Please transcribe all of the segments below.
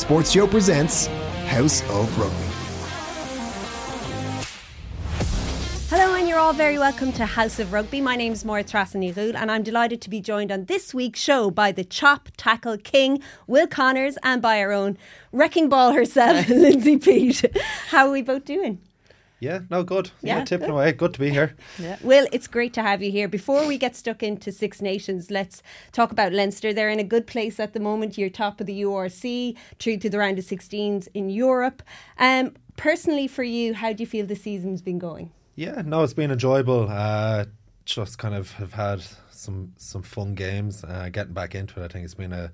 Sports Show presents House of Rugby. Hello, and you're all very welcome to House of Rugby. My name is Maura Trassany and I'm delighted to be joined on this week's show by the chop tackle king, Will Connors, and by our own wrecking ball herself, Lindsay Peat. How are we both doing? Yeah, no, good. Yeah, Yeah, tipping good. away. Good to be here. Yeah. Will, it's great to have you here. Before we get stuck into Six Nations, let's talk about Leinster. They're in a good place at the moment. You're top of the URC, through to the round of 16s in Europe. Um, personally, for you, how do you feel the season's been going? Yeah, no, it's been enjoyable. Uh, just kind of have had some some fun games. Uh, getting back into it, I think it's been a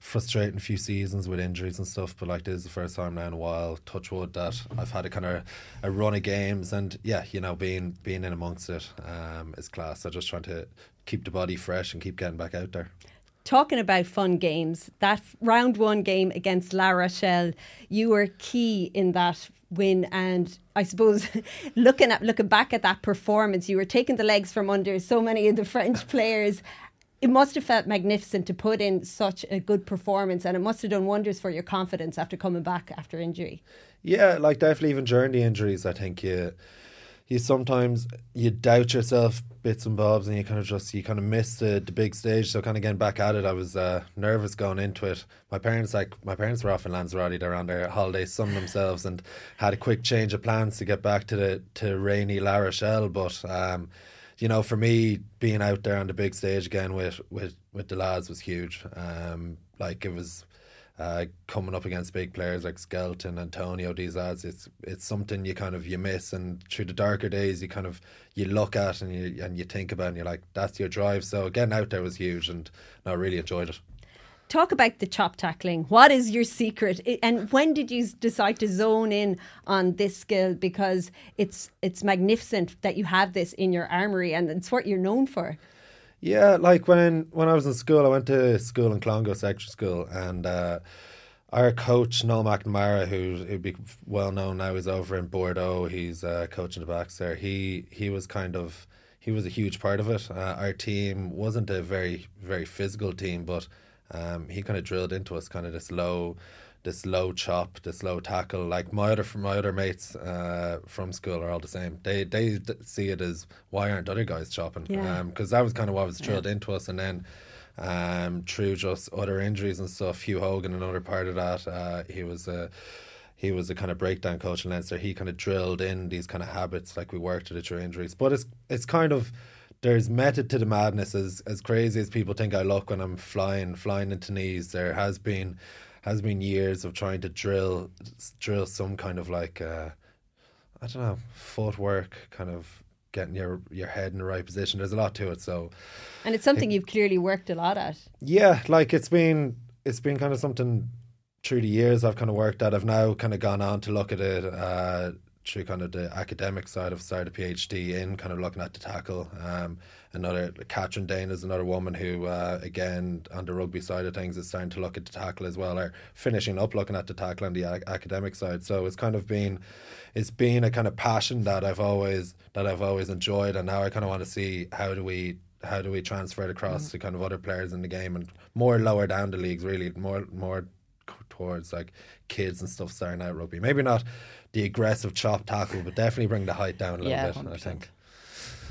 frustrating few seasons with injuries and stuff. But like this is the first time now in a while, touch wood, that I've had a kind of a run of games, and yeah, you know, being being in amongst it um, is class. So just trying to keep the body fresh and keep getting back out there. Talking about fun games, that round one game against La Rochelle, you were key in that win. And I suppose looking at looking back at that performance, you were taking the legs from under so many of the French players. It must have felt magnificent to put in such a good performance, and it must have done wonders for your confidence after coming back after injury. Yeah, like definitely even during the injuries, I think you you sometimes you doubt yourself bits and bobs, and you kind of just you kind of miss the, the big stage. So kind of getting back at it, I was uh, nervous going into it. My parents like my parents were off in Lanzarote, they're on their holiday, sunning themselves, and had a quick change of plans to get back to the to rainy La Rochelle, but. Um, you know, for me, being out there on the big stage again with with, with the lads was huge. Um, like it was uh, coming up against big players like Skelton, Antonio, these lads. It's it's something you kind of you miss, and through the darker days, you kind of you look at and you and you think about, and you're like, that's your drive. So getting out there was huge, and I really enjoyed it. Talk about the chop tackling. What is your secret? And when did you decide to zone in on this skill? Because it's it's magnificent that you have this in your armory, and it's what you're known for. Yeah, like when when I was in school, I went to school in Clongowes Secondary School, and uh, our coach Noel McNamara, who who'd be well known now, is over in Bordeaux. He's uh, coaching the backs there. He he was kind of he was a huge part of it. Uh, our team wasn't a very very physical team, but um, he kind of drilled into us kind of this low. This low chop, this low tackle, like my other my other mates uh, from school are all the same. They they see it as why aren't other guys chopping? Yeah. Um, because that was kind of what was drilled into us. And then um, through just other injuries and stuff, Hugh Hogan, another part of that, uh, he was a he was a kind of breakdown coach in Leinster. He kind of drilled in these kind of habits, like we worked at it through injuries. But it's it's kind of there's method to the madness. As as crazy as people think I look when I'm flying flying into knees, there has been has been years of trying to drill drill some kind of like. Uh, I don't know, footwork, kind of getting your your head in the right position. There's a lot to it. So And it's something you've clearly worked a lot at. yeah, like it's been it's been kind of something through the years I've kind of worked at. I've now kind of gone on to look at it uh, through kind of the academic side. I've started a PhD in kind of looking at the tackle. Um, another Kathryn Dane is another woman who, uh, again, on the rugby side of things, is starting to look at the tackle as well, or finishing up looking at the tackle on the ac- academic side. So it's kind of been, it's been a kind of passion that I've always that I've always enjoyed, and now I kind of want to see how do we how do we transfer it across to kind of other players in the game and more lower down the leagues, really more more towards like kids and stuff starting out rugby. Maybe not the aggressive chop tackle, but definitely bring the height down a little Yeah, bit. I 100%. think.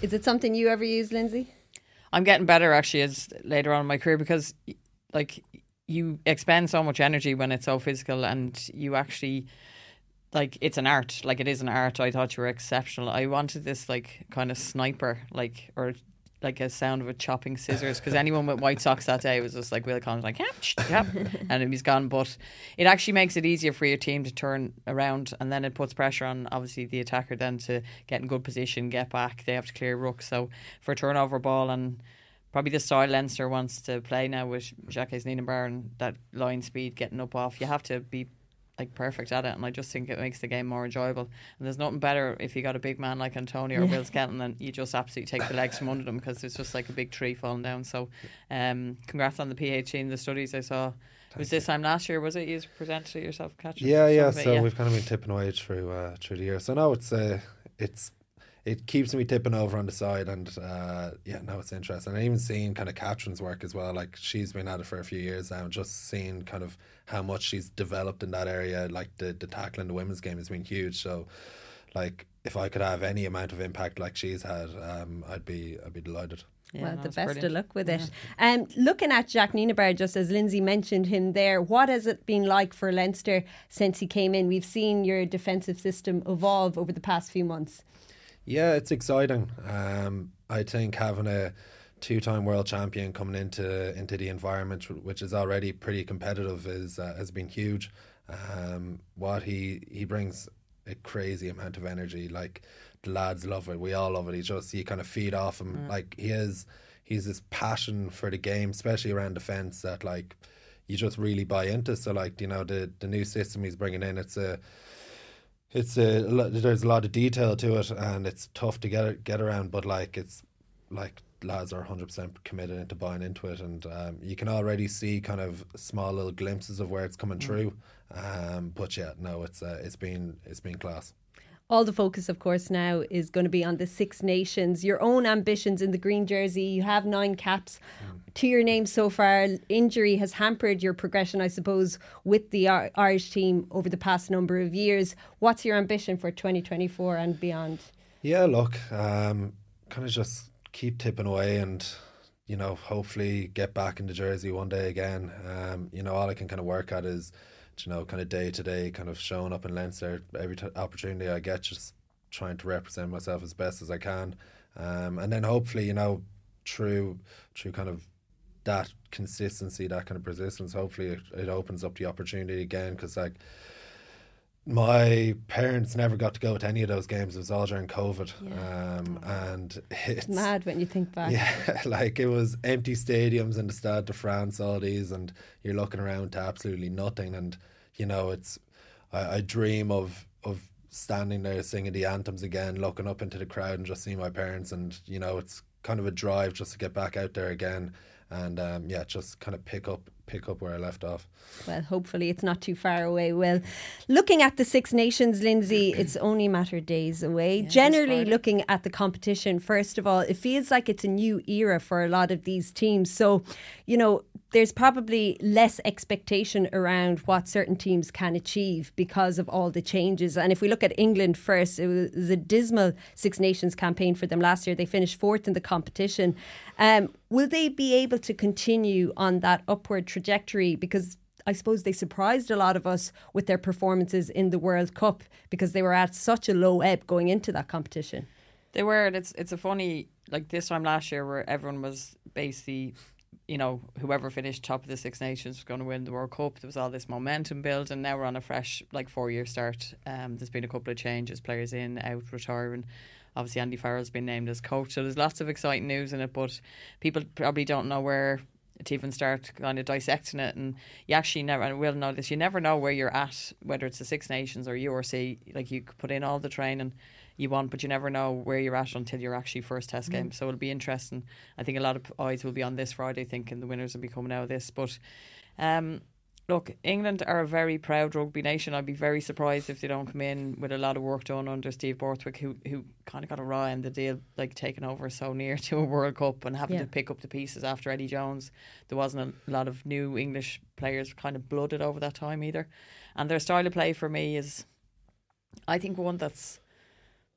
Is it something you ever use, Lindsay? I'm getting better actually as later on in my career because like you expend so much energy when it's so physical and you actually like it's an art like it is an art I thought you were exceptional I wanted this like kind of sniper like or like a sound of a chopping scissors because anyone with white socks that day was just like Will Connors like yep yep and he's gone. But it actually makes it easier for your team to turn around and then it puts pressure on obviously the attacker then to get in good position get back. They have to clear ruck so for a turnover ball and probably the style Leinster wants to play now with Jacques Nienaber and that line speed getting up off you have to be like perfect at it, and I just think it makes the game more enjoyable. And there's nothing better if you got a big man like Antonio or Will Skelton, than you just absolutely take the legs from under them because it's just like a big tree falling down. So, um, congrats on the PhD and the studies I saw. It was this time last year, was it? You presented it yourself, Kathryn? Yeah, yeah. Some of it, So we've kind of been tipping away through uh, through the year. So now it's uh, it's it keeps me tipping over on the side, and uh, yeah, no, it's interesting. And even seeing kind of Kathryn's work as well. Like she's been at it for a few years now, and just seeing kind of how much she's developed in that area. Like the the tackling the women's game has been huge. So, like if I could have any amount of impact like she's had, um, I'd be I'd be delighted. Yeah, well, no, the best brilliant. of luck with it. Um, looking at Jacques Nienaber, just as Lindsay mentioned him there, what has it been like for Leinster since he came in? We've seen your defensive system evolve over the past few months. Yeah, it's exciting. Um, I think having a two-time world champion coming into into the environment, which is already pretty competitive, is uh, has been huge. Um, what he he brings a crazy amount of energy. Like the lads love it. We all love it. He just you kind of feed off him. Like he is he's this passion for the game, especially around defence that like you just really buy into. So like you know the the new system he's bringing in, it's a it's a there's a lot of detail to it and it's tough to get get around. But like it's like lads are 100% committed into buying into it and um, you can already see kind of small little glimpses of where it's coming through um, but yeah no it's uh, it's been it's been class All the focus, of course, now is going to be on the Six Nations. Your own ambitions in the green jersey. You have nine caps to your name so far. Injury has hampered your progression, I suppose, with the Ir- Irish team over the past number of years. What's your ambition for 2024 and beyond? Yeah, look, um, kind of just keep tipping away and, you know, hopefully get back into Jersey one day again. Um, you know, all I can kind of work at is, you know, kind of day to day, kind of showing up in Leinster every t- opportunity I get, just trying to represent myself as best as I can. Um, and then hopefully, you know, through, through kind of that consistency, that kind of persistence, hopefully it, it opens up the opportunity again because, like, my parents never got to go to any of those games. It was all during COVID, um, and it's Mad when you think back. yeah, like it was empty stadiums in the Stade de France, all these, and you're looking around to absolutely nothing. And you know, it's I, I dream of of standing there singing the anthems again, looking up into the crowd, and just seeing my parents. And you know, it's kind of a drive just to get back out there again, and um, yeah, just kind of pick up pick up where I left off. Well, hopefully it's not too far away. Well, looking at the Six Nations, Lindsay, it's only a matter of days away. Generally, looking at the competition, first of all, it feels like it's a new era for a lot of these teams. So, you know, there's probably less expectation around what certain teams can achieve because of all the changes. And if we look at England first, it was a dismal Six Nations campaign for them last year. They finished fourth in the competition. Um, will they be able to continue on that upward trajectory? Because I suppose they surprised a lot of us with their performances in the World Cup because they were at such a low ebb going into that competition. They were. and It's it's a funny like this time last year where everyone was basically, you know, whoever finished top of the Six Nations was going to win the World Cup. There was all this momentum built, and now we're on a fresh like four year start. Um, there's been a couple of changes, players in, out, retiring. Obviously, Andy Farrell's been named as coach, so there's lots of exciting news in it. But people probably don't know where to even start kind of dissecting it. And you actually never, and we'll know this, you never know where you're at, whether it's the Six Nations or URC. Like you could put in all the training you want, but you never know where you're at until your actually first test game. So it'll be interesting. I think a lot of eyes will be on this Friday, thinking the winners will be coming out of this. But um, look, England are a very proud rugby nation. I'd be very surprised if they don't come in with a lot of work done under Steve Borthwick, who who kind of got a raw end the deal, like taking over so near to a World Cup and having Yeah. to pick up the pieces after Eddie Jones. There wasn't a lot of new English players kind of blooded over that time either. And their style of play for me is, I think, one that's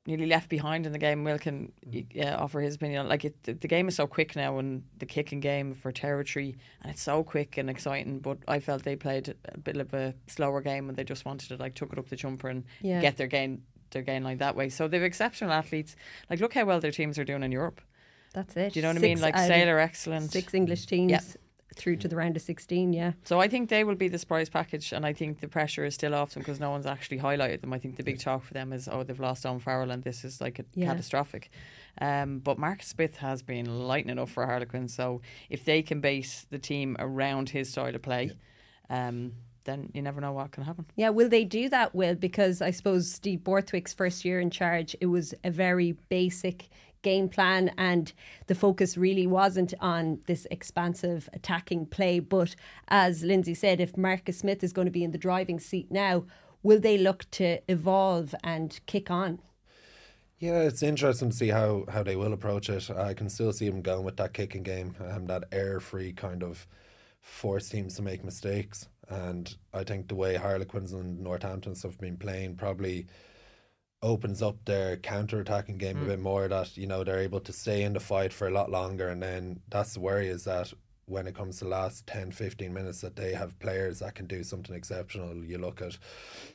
nearly left behind in the game. Will can uh, offer his opinion. on- Like it, the, the game is so quick now, and the kicking game for territory, and it's so quick and exciting. But I felt they played a bit of a slower game, and they just wanted to like took it up the jumper and Yeah. get their game their game like that way. So they've exceptional athletes. Like look how well their teams are doing in Europe. That's it. Do you know what I mean? Like out Sailor, excellent. Six English teams Yeah. Through to the round of 16, yeah. So I think they will be the surprise package, and I think the pressure is still off them because no one's actually highlighted them. I think the big talk for them is, oh, they've lost on Farrell, and this is like a Yeah. catastrophic. Um, but Marcus Smith has been lightning up for Harlequin, so if they can base the team around his style of play, um, then you never know what can happen. Yeah, will they do that, Will? Because I suppose Steve Borthwick's first year in charge, it was a very basic game plan, and the focus really wasn't on this expansive attacking play. But as Lindsay said, if Marcus Smith is going to be in the driving seat now, will they look to evolve and kick on? Yeah, it's interesting to see how, how they will approach it. I can still see them going with that kicking game, um, that air free kind of force teams to make mistakes. And I think the way Harlequins and Northampton have been playing probably opens up their counter attacking game mm. a bit more. That you know they're able to stay in the fight for a lot longer, and then that's the worry is that when it comes to the last 10 15 minutes that they have players that can do something exceptional you look at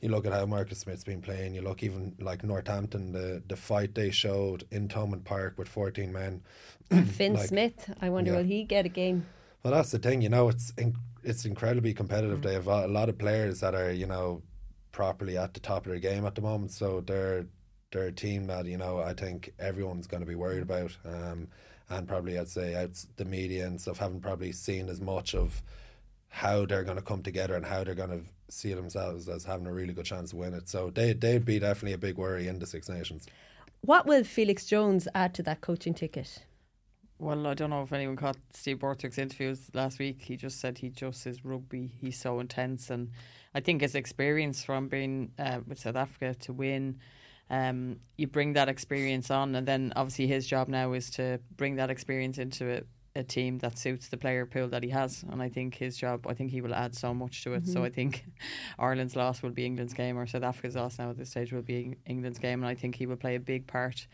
you look at how Marcus Smith's been playing you look even like Northampton the the fight they showed in Thomond Park with 14 men Finn like, Smith I wonder yeah. will he get a game well that's the thing you know it's in, it's incredibly competitive mm. they have a lot of players that are you know properly at the top of their game at the moment so they're they're a team that you know I think everyone's going to be worried about um, and probably I'd say out the media and stuff haven't probably seen as much of how they're going to come together and how they're going to see themselves as having a really good chance to win it. So they they'd be definitely a big worry in the Six Nations. What will Felix Jones add to that coaching ticket? Well, I don't know if anyone caught Steve Borthwick's interviews last week. He just said he just his rugby. He's so intense, and I think his experience from being uh, with South Africa to win um, you bring that experience on, and then obviously his job now is to bring that experience into a, a team that suits the player pool that he has. And I think his job, I think he will add so much to it. Mm-hmm. So I think Ireland's loss will be England's game, or South Africa's loss now at this stage will be England's game, and I think he will play a big part.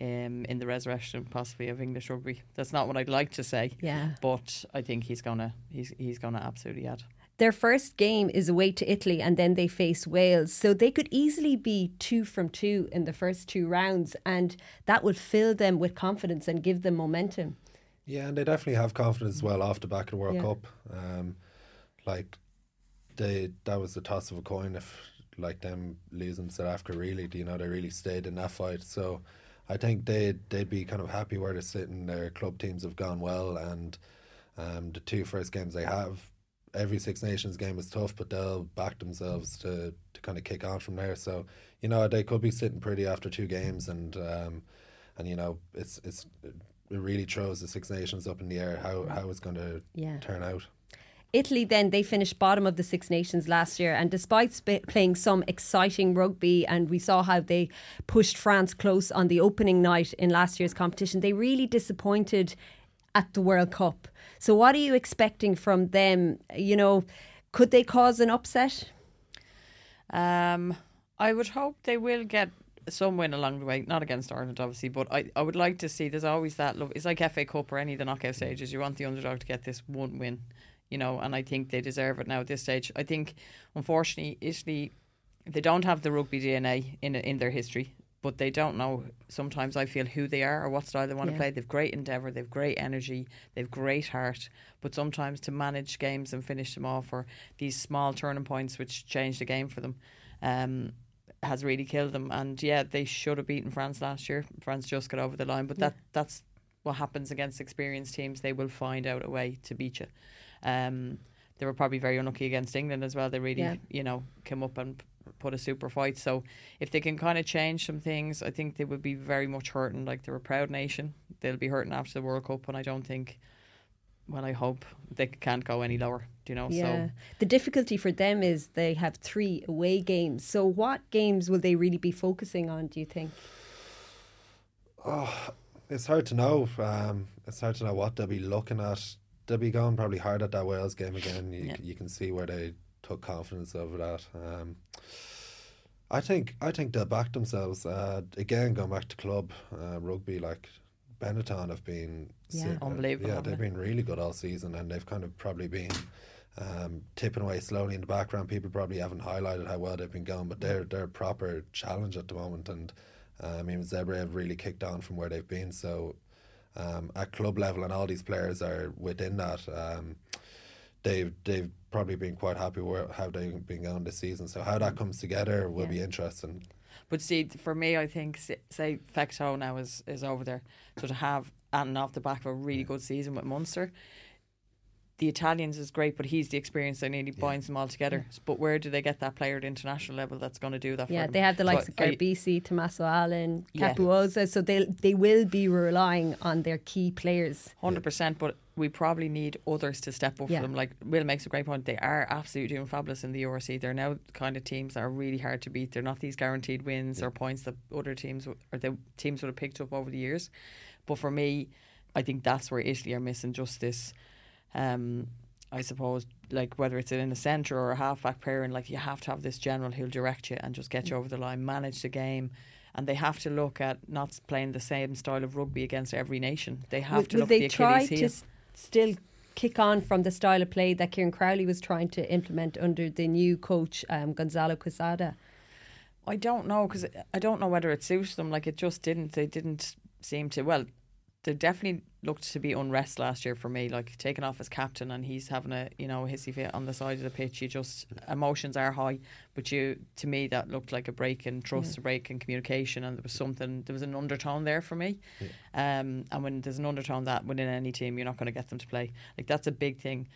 Um, in the resurrection, possibly of English rugby. That's not what I'd like to say. Yeah. But I think he's gonna he's he's gonna absolutely add. Their first game is away to Italy and then they face Wales. So they could easily be two from two in the first two rounds, and that would fill them with confidence and give them momentum. Yeah, and they definitely have confidence as well after back of the World yeah. Cup. Um, like they that was the toss of a coin if like them losing South Africa really, you know, they really stayed in that fight. So I think they they'd be kind of happy where they're sitting. Their club teams have gone well and um, the two first games they have every Six Nations game is tough, but they'll back themselves to, to kind of kick on from there. So you know they could be sitting pretty after two games, and um, and you know it's it's it really throws the Six Nations up in the air how how it's going to yeah. turn out. Italy then they finished bottom of the Six Nations last year, and despite sp- playing some exciting rugby, and we saw how they pushed France close on the opening night in last year's competition, they really disappointed at the World Cup. So, what are you expecting from them? You know, could they cause an upset? Um, I would hope they will get some win along the way, not against Ireland, obviously, but I, I would like to see there's always that love. It's like FA Cup or any of the knockout stages. You want the underdog to get this one win, you know, and I think they deserve it now at this stage. I think, unfortunately, Italy, they don't have the rugby DNA in in their history but they don't know sometimes I feel who they are or what style they want yeah. to play. They've great endeavour, they've great energy, they've great heart, but sometimes to manage games and finish them off or these small turning points which change the game for them um, has really killed them. And yeah, they should have beaten France last year. France just got over the line, but yeah. that that's what happens against experienced teams. They will find out a way to beat you. Um, they were probably very unlucky against England as well. They really, yeah. you know, came up and put a super fight. So if they can kind of change some things, I think they would be very much hurting. Like they're a proud nation, they'll be hurting after the World Cup, and I don't think. Well, I hope they can't go any lower. Do you know? Yeah. So the difficulty for them is they have three away games. So what games will they really be focusing on? Do you think? Oh, it's hard to know. Um, it's hard to know what they'll be looking at. They'll be going probably hard at that Wales game again. You, yeah. you can see where they took confidence over that. Um, I think I think they'll back themselves. Uh, again, going back to club uh, rugby, like Benetton have been yeah, unbelievable. Yeah, they've been really good all season, and they've kind of probably been um, tipping away slowly in the background. People probably haven't highlighted how well they've been going, but they're they're a proper challenge at the moment. And uh, I mean, Zebre have really kicked on from where they've been. So um, at club level, and all these players are within that. Um, they've they've probably been quite happy with how they've been going this season. So how that mm. comes together will yeah. be interesting. But see, for me, I think say Fecteau now is is over there, so to have and off the back of a really good season with Munster, the Italians is great, but he's the experience that nearly binds them all together. But where do they get that player at international level that's going to do that? Yeah, for they have the So likes of I- Garbisi, Tommaso Allan, Yeah. Capuozzo, so they they will be relying on their key players. Hundred percent, but we probably need others to step up Yeah. for them. Like Will makes a great point. They are absolutely doing fabulous in the URC. They're now the kind of teams that are really hard to beat. They're not these guaranteed wins or points that other teams w- or the teams would have picked up over the years. But for me, I think that's where Italy are missing just this. Um, I suppose, like whether it's in a centre or a halfback pair, and like you have to have this general who'll direct you and just get you over the line, manage the game, and they have to look at not playing the same style of rugby against every nation. They have will, to will look they at the try to s- still kick on from the style of play that Kieran Crowley was trying to implement under the new coach um, Gonzalo Quesada? I don't know because I don't know whether it suits them. Like it just didn't. They didn't seem to. Well, they definitely looked to be unrest last year for me. Like taking off as captain and he's having a you know a hissy fit on the side of the pitch. You just emotions are high, but you to me that looked like a break in trust, a break in communication, and there was something. There was an undertone there for me. Um, and when there's an undertone that within any team, you're not going to get them to play. Like that's a big thing.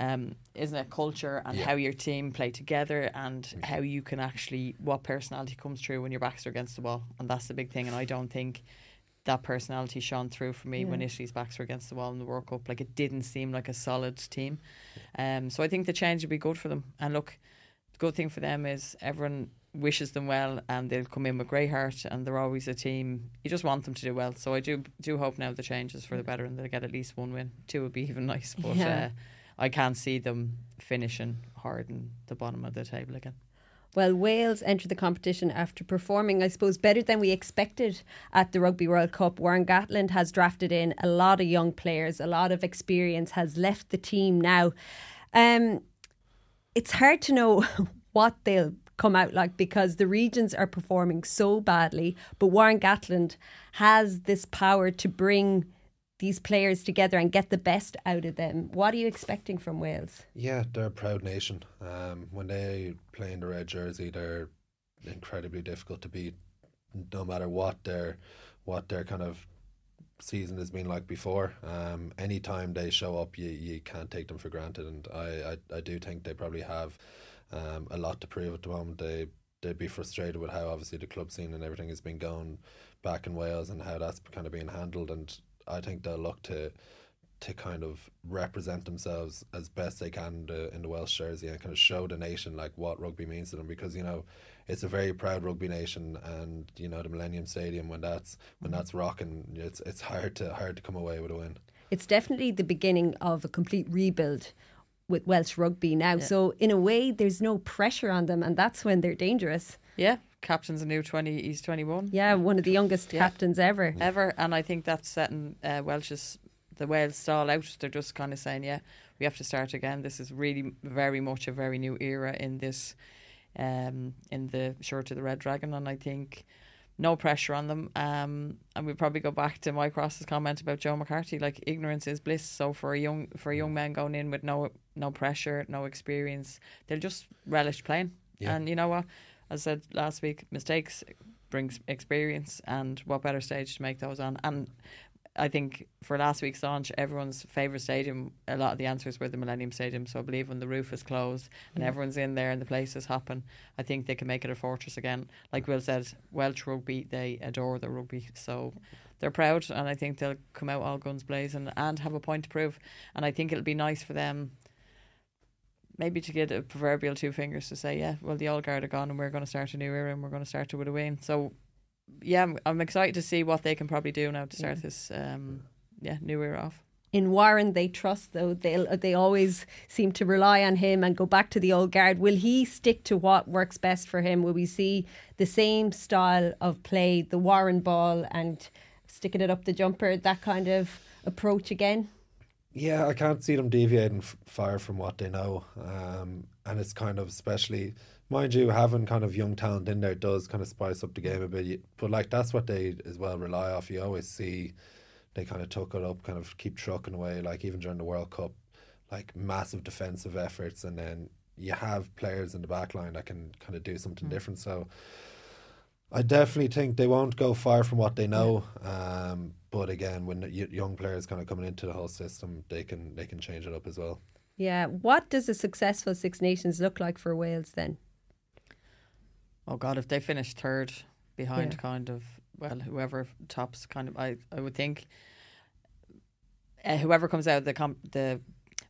Um, isn't it culture and Yeah. how your team play together and how you can actually what personality comes through when your backs are against the wall and that's the big thing and I don't think that personality shone through for me when Italy's backs were against the wall in the World Cup. Like it didn't seem like a solid team. Um, so I think the change would be good for them. And look the good thing for them is everyone wishes them well and they'll come in with great heart and they're always a team. You just want them to do well. So I do do hope now the changes for the better and they get at least one win. Two would be even nice but Yeah. uh, I can't see them finishing hard in the bottom of the table again. Well, Wales entered the competition after performing, I suppose, better than we expected at the Rugby World Cup. Warren Gatland has drafted in a lot of young players, a lot of experience, has left the team now. Um, it's hard to know what they'll come out like because the regions are performing so badly, but Warren Gatland has this power to bring these players together and get the best out of them. What are you expecting from Wales? Yeah, they're a proud nation. Um, when they play in the red jersey, they're incredibly difficult to beat, no matter what their what their kind of season has been like before. Um, anytime they show up, you you can't take them for granted, and I I, I do think they probably have um, a lot to prove at the moment. They they'd be frustrated with how obviously the club scene and everything has been going back in Wales and how that's kind of being handled, and I think they'll look to to kind of represent themselves as best they can in the, in the Welsh jersey and kind of show the nation like what rugby means to them because you know it's a very proud rugby nation and you know the Millennium Stadium when that's when that's rocking it's it's hard to hard to come away with a win. it's definitely the beginning of a complete rebuild with Welsh rugby now. So in a way, there's no pressure on them, and that's when they're dangerous. Yeah, captain's a new twenty. He's twenty one. Yeah, one of the youngest Yeah. captains ever. ever, and I think that's setting uh, Welsh's the Wales stall out. They're just kind of saying, yeah, we have to start again. This is really very much a very new era in this, um, in the shirt of the Red Dragon, and I think no pressure on them. Um, and we probably go back to Mike Ross's comment about Joe McCarthy, like ignorance is bliss. So for a young for a young man going in with no no pressure, no experience, they'll just relish playing. Yeah. And you know what? As I said last week, mistakes brings experience, and what better stage to make those on? And I think for last week's launch, everyone's favourite stadium, a lot of the answers were the Millennium Stadium. So I believe when the roof is closed and mm. everyone's in there and the place is hopping, I think they can make it a fortress again. Like Will said, Welsh rugby, they adore the rugby. So they're proud and I think they'll come out all guns blazing and have a point to prove. And I think it'll be nice for them maybe to get a proverbial two fingers to say, yeah, well, the old guard are gone and we're going to start a new era and we're going to start it with a win. So, yeah, I'm, I'm excited to see what they can probably do now to start this, um, yeah, new era off. In Warren, they trust though. They they always seem to rely on him and go back to the old guard. Will he stick to what works best for him? Will we see the same style of play, the Warren ball and sticking it up the jumper, that kind of approach again? Yeah, I can't see them deviating f- far from what they know, um, and it's kind of especially, mind you, having kind of young talent in there does kind of spice up the game a bit. But like that's what they as well rely off. You always see they kind of tuck it up, kind of keep trucking away. Like even during the World Cup, like massive defensive efforts, and then you have players in the back line that can kind of do something different. So I definitely think they won't go far from what they know. Um, but again, when young players kind of coming into the whole system, they can they can change it up as well. Yeah. What does a successful Six Nations look like for Wales then? Oh God, if they finish third behind Yeah. kind of well, whoever tops kind of I, I would think uh, whoever comes out of the comp- the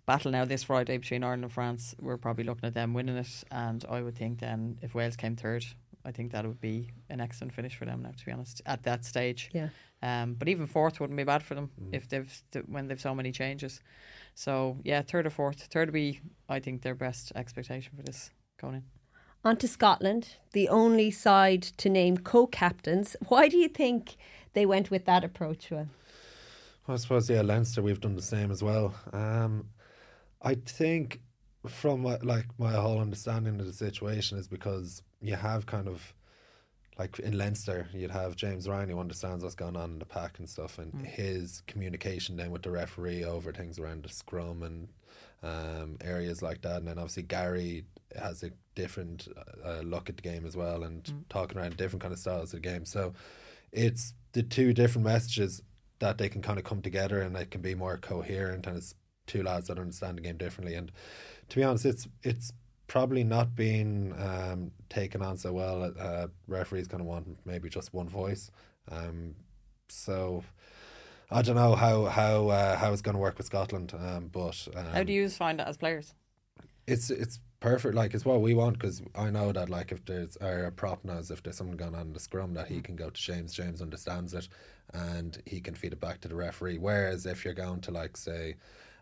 battle now this Friday between Ireland and France, we're probably looking at them winning it and I would think then if Wales came third, I think that would be an excellent finish for them now to be honest at that stage. Yeah. Um, but even fourth wouldn't be bad for them if they've when they've so many changes. So yeah, third or fourth, third would be I think their best expectation for this going in. On to Scotland, the only side to name co-captains. Why do you think they went with that approach? Will? Well I suppose yeah, Leinster we've done the same as well. Um, I think from my, like my whole understanding of the situation is because you have kind of like in Leinster, you'd have James Ryan who understands what's going on in the pack and stuff, and his communication then with the referee over things around the scrum and um, areas like that. And then obviously Garry has a different uh, look at the game as well, and talking around different kind of styles of the game. So it's the two different messages that they can kind of come together and it can be more coherent, and it's two lads that understand the game differently. And to be honest, it's it's probably not being um, taken on so well. Uh, referees kind of want maybe just one voice. Um, so I don't know how how uh, how it's going to work with Scotland, um, but um, How do you find it as players? it's it's perfect. Like it's what we want because I know that like if there's a prop knows if there's something going on in the scrum that he can go to James. James understands it, and he can feed it back to the referee. Whereas if you're going to like say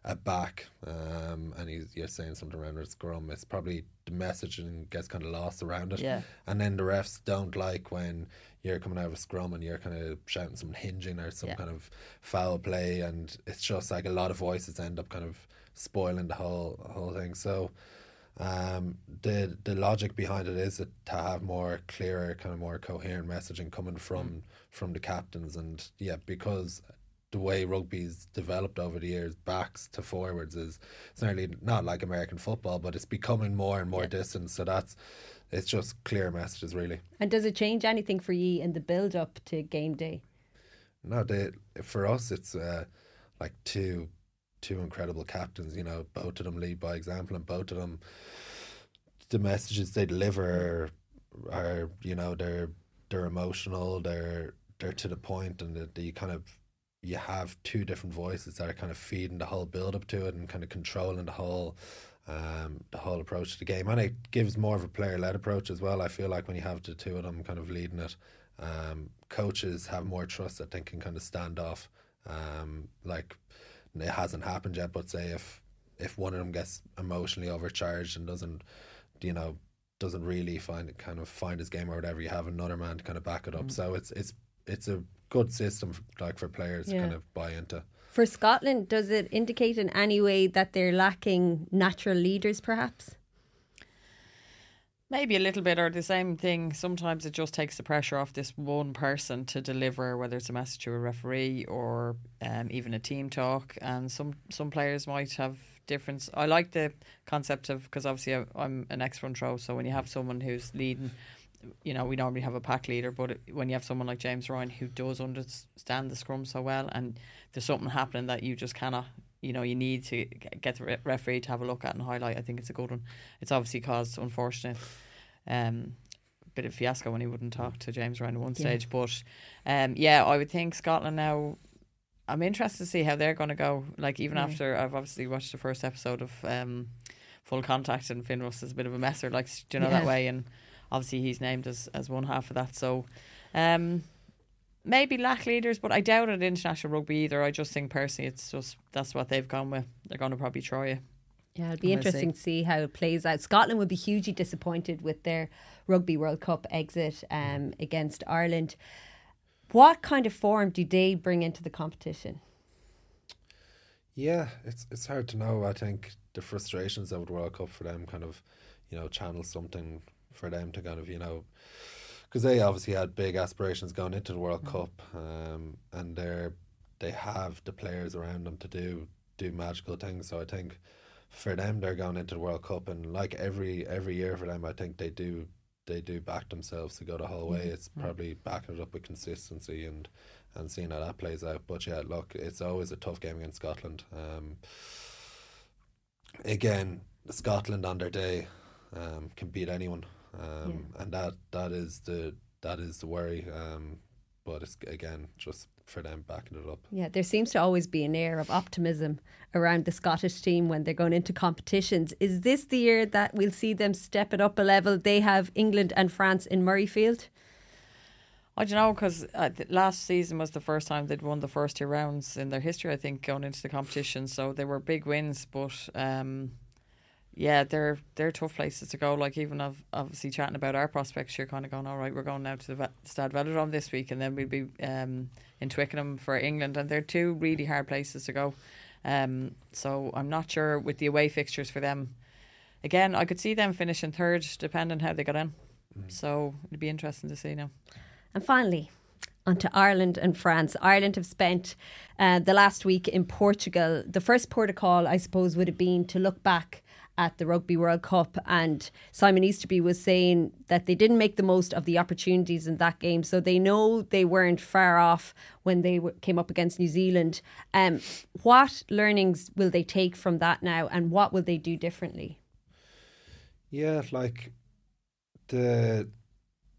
a back, um, and he's you're saying something around the scrum, it's probably the messaging gets kind of lost around it. Yeah. And then the refs don't like when you're coming out of a scrum and you're kind of shouting some hinging or some Yeah. kind of foul play, and it's just like a lot of voices end up kind of spoiling the whole whole thing. So um, the the logic behind it is that to have more clearer, kind of more coherent messaging coming from from the captains, and yeah, because the way rugby's developed over the years, backs to forwards is it's nearly not like American football, but it's becoming more and more distant. So that's it's just clear messages, really. And does it change anything for you in the build up to game day? No, they for us it's uh, like two two incredible captains. You know, both of them lead by example, and both of them the messages they deliver are, are you know they're they're emotional. They're they're to the point, and that you kind of you have two different voices that are kind of feeding the whole build up to it and kind of controlling the whole um, the whole approach to the game, and it gives more of a player led approach as well. I feel like when you have the two of them kind of leading it, um, coaches have more trust that they can kind of stand off. Um, like it hasn't happened yet, but say if if one of them gets emotionally overcharged and doesn't, you know, doesn't really find it kind of find his game or whatever, you have another man to kind of back it up. So it's it's it's a good system like for players to Yeah. kind of buy into. For Scotland, does it indicate in any way that they're lacking natural leaders, perhaps? Maybe a little bit, or the same thing. Sometimes it just takes the pressure off this one person to deliver, whether it's a message to a referee or um, even a team talk. And some some players might have difference. I like the concept of because obviously I'm an ex front row, so when you have someone who's leading, you know, we normally have a pack leader, but it- when you have someone like James Ryan who does understand the scrum so well, and there's something happening that you just cannot. You know, you need to get the re- referee to have a look at and highlight. I think it's a good one. It's obviously caused unfortunate um, bit of fiasco when he wouldn't talk to James Ryan at one Yeah. stage. But um, yeah, I would think Scotland now. I'm interested to see how they're going to go. Like even Yeah. after I've obviously watched the first episode of um, Full Contact, and Finn Russell is a bit of a messer, like do you know that way, and obviously he's named as as one half of that. So. Um, Maybe lack leaders, but I doubt it international rugby either. I just think personally, it's just that's what they've gone with. They're going to probably try it. Yeah, it'll be We'll see. interesting to see how it plays out. Scotland would be hugely disappointed with their Rugby World Cup exit um, against Ireland. What kind of form do they bring into the competition? Yeah, it's it's hard to know. I think the frustrations of the World Cup for them kind of, you know, channel something for them to kind of, you know, because they obviously had big aspirations going into the World Cup, um, and they're they have the players around them to do do magical things. So I think for them, they're going into the World Cup, and like every every year for them, I think they do they do back themselves to go the whole way. It's probably backing it up with consistency and and seeing how that plays out. But yeah, look, it's always a tough game against Scotland. Um, again, Scotland on their day um, can beat anyone, um, and that that is the that is the worry. Um, but it's again just for them backing it up. Yeah, there seems to always be an air of optimism around the Scottish team when they're going into competitions. Is this the year that we'll see them step it up a level? They have England and France in Murrayfield. I don't know because uh, last season was the first time they'd won the first two rounds in their history. I think going into the competition, so they were big wins. But um, yeah, they're they're tough places to go. Like even of obviously chatting about our prospects, you're kind of going, all right, we're going now to the Ve- Stade Velodrome this week, and then we'll be um, in Twickenham for England, and they're two really hard places to go. Um, so I'm not sure with the away fixtures for them. Again, I could see them finishing third, depending how they got in. So it'd be interesting to see now. And finally, onto Ireland and France. Ireland have spent uh, the last week in Portugal. The first protocol, I suppose, would have been to look back at the Rugby World Cup. And Simon Easterby was saying that they didn't make the most of the opportunities in that game. So they know they weren't far off when they came up against New Zealand. Um, what learnings will they take from that now, and what will they do differently? Yeah, like the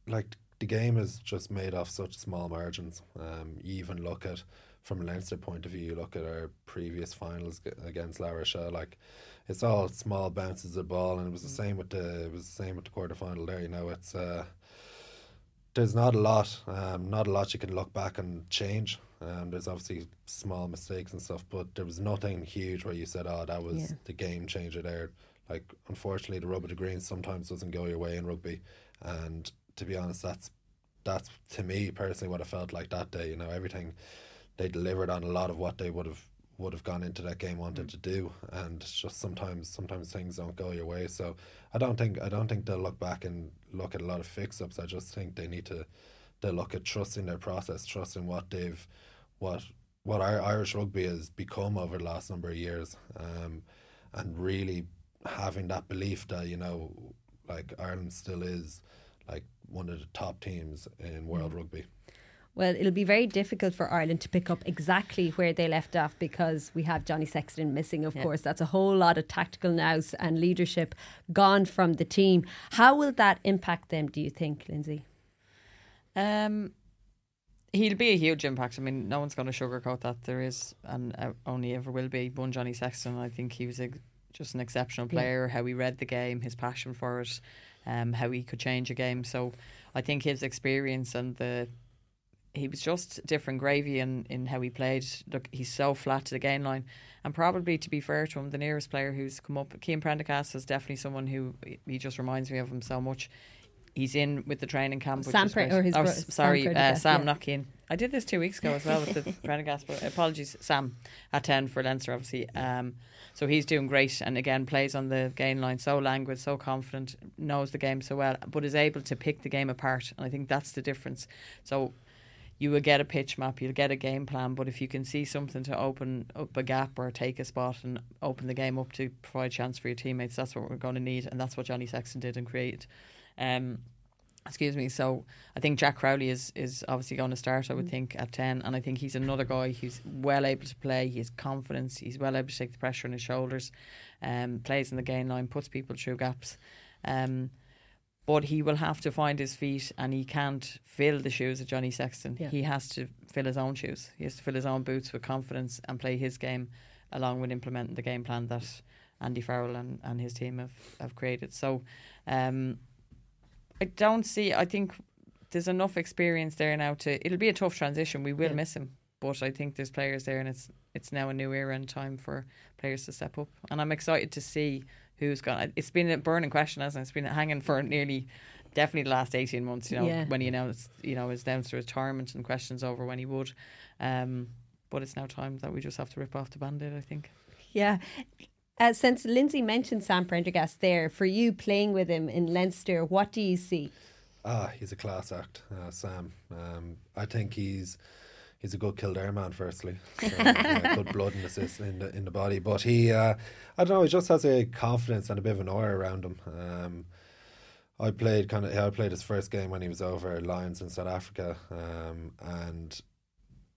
like the game is just made off such small margins. Um, you even look at from a Leinster point of view, you look at our previous finals against La Rochelle, like it's all small bounces of ball, and it was the same with the it was the same with the quarter final there. You know, it's uh, there's not a lot, um, not a lot you can look back and change. Um, there's obviously small mistakes and stuff, but there was nothing huge where you said, "Oh, that was Yeah. the game changer there." Like, unfortunately, the rub of the green sometimes doesn't go your way in rugby, and to be honest, that's that's to me personally what it felt like that day. You know, everything they delivered on a lot of what they would have would have gone into that game wanted to do, and just sometimes sometimes things don't go your way. So I don't think I don't think they'll look back and look at a lot of fix ups. I just think they need to they look at trusting their process, trusting what they've what what our Irish rugby has become over the last number of years, um, and really having that belief that you know like Ireland still is like one of the top teams in world rugby. Well, it'll be very difficult for Ireland to pick up exactly where they left off because we have Johnny Sexton missing, of course. That's a whole lot of tactical nous and leadership gone from the team. How will that impact them, do you think, Lindsay? Um, he'll be a huge impact. I mean, no one's going to sugarcoat that. There is, and uh, only ever will be, one Johnny Sexton. I think he was a, just an exceptional Yeah. player. How he read the game, his passion for it, um, how he could change a game. So I think his experience and the he was just different gravy in, in how he played. Look, he's so flat to the gain line. And probably, to be fair to him, the nearest player who's come up, Keane Prendergast, is definitely someone who he just reminds me of him so much. He's in with the training camp. Which Sam is Pre- great. or his oh, bro- s- Sam sorry, uh, Sam, yeah. not Keane. I did this two weeks ago as well with the Prendergast, but apologies, Sam, at 10 for Leinster, obviously. Um, so he's doing great and again plays on the gain line so languid, so confident, knows the game so well, but is able to pick the game apart. And I think that's the difference. So you will get a pitch map, you'll get a game plan, but if you can see something to open up a gap or take a spot and open the game up to provide chance for your teammates, that's what we're going to need, and that's what Johnny Sexton did and created. Um, excuse me. So I think Jack Crowley is is obviously going to start. I would think at ten, and I think he's another guy who's well able to play. He has confidence. He's well able to take the pressure on his shoulders. Um, plays in the game line, puts people through gaps. Um, but he will have to find his feet, and he can't fill the shoes of Johnny Sexton. Yeah. He has to fill his own shoes. He has to fill his own boots with confidence and play his game, along with implementing the game plan that Andy Farrell and, and his team have, have created. So, um, I don't see. I think there's enough experience there now to. It'll be a tough transition. We will Yeah. miss him, but I think there's players there, and it's it's now a new era and time for players to step up. And I'm excited to see who's gone. It's been a burning question, hasn't it? It's been hanging for nearly. Definitely the last eighteen months, you know, Yeah. when he announced, you know, his announced retirement and questions over when he would. Um, but it's now time that we just have to rip off the band-aid, I think. Yeah. Uh, since Lindsay mentioned Sam Prendergast there, for you playing with him in Leinster, what do you see? Ah, he's a class act, uh, Sam. Um, I think he's he's a good Kildare man. Firstly, so, yeah, good blood in the in the in the body. But he, uh, I don't know, he just has a confidence and a bit of an aura around him. Um, I played kind of. I played his first game when he was over at Lions in South Africa, um, and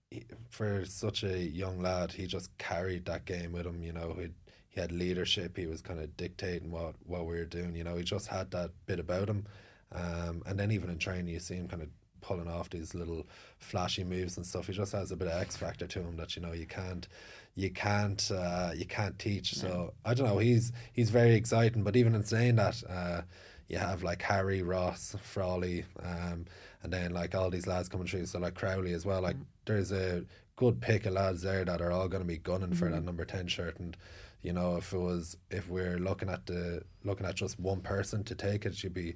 he, for such a young lad, he just carried that game with him. You know, he he had leadership. He was kind of dictating what what we were doing. You know, he just had that bit about him. Um, and then even in training, you see him kind of pulling off these little flashy moves and stuff. He just has a bit of X factor to him that you know you can't you can't uh, you can't teach. So I don't know. He's he's very exciting. But even in saying that, uh, you have like Harry Ross, Frawley, um, and then like all these lads coming through. So like Crowley as well. Like mm. there's a good pick of lads there that are all going to be gunning mm-hmm. for that mm. number ten shirt. And you know, if it was if we're looking at the looking at just one person to take it, you'd be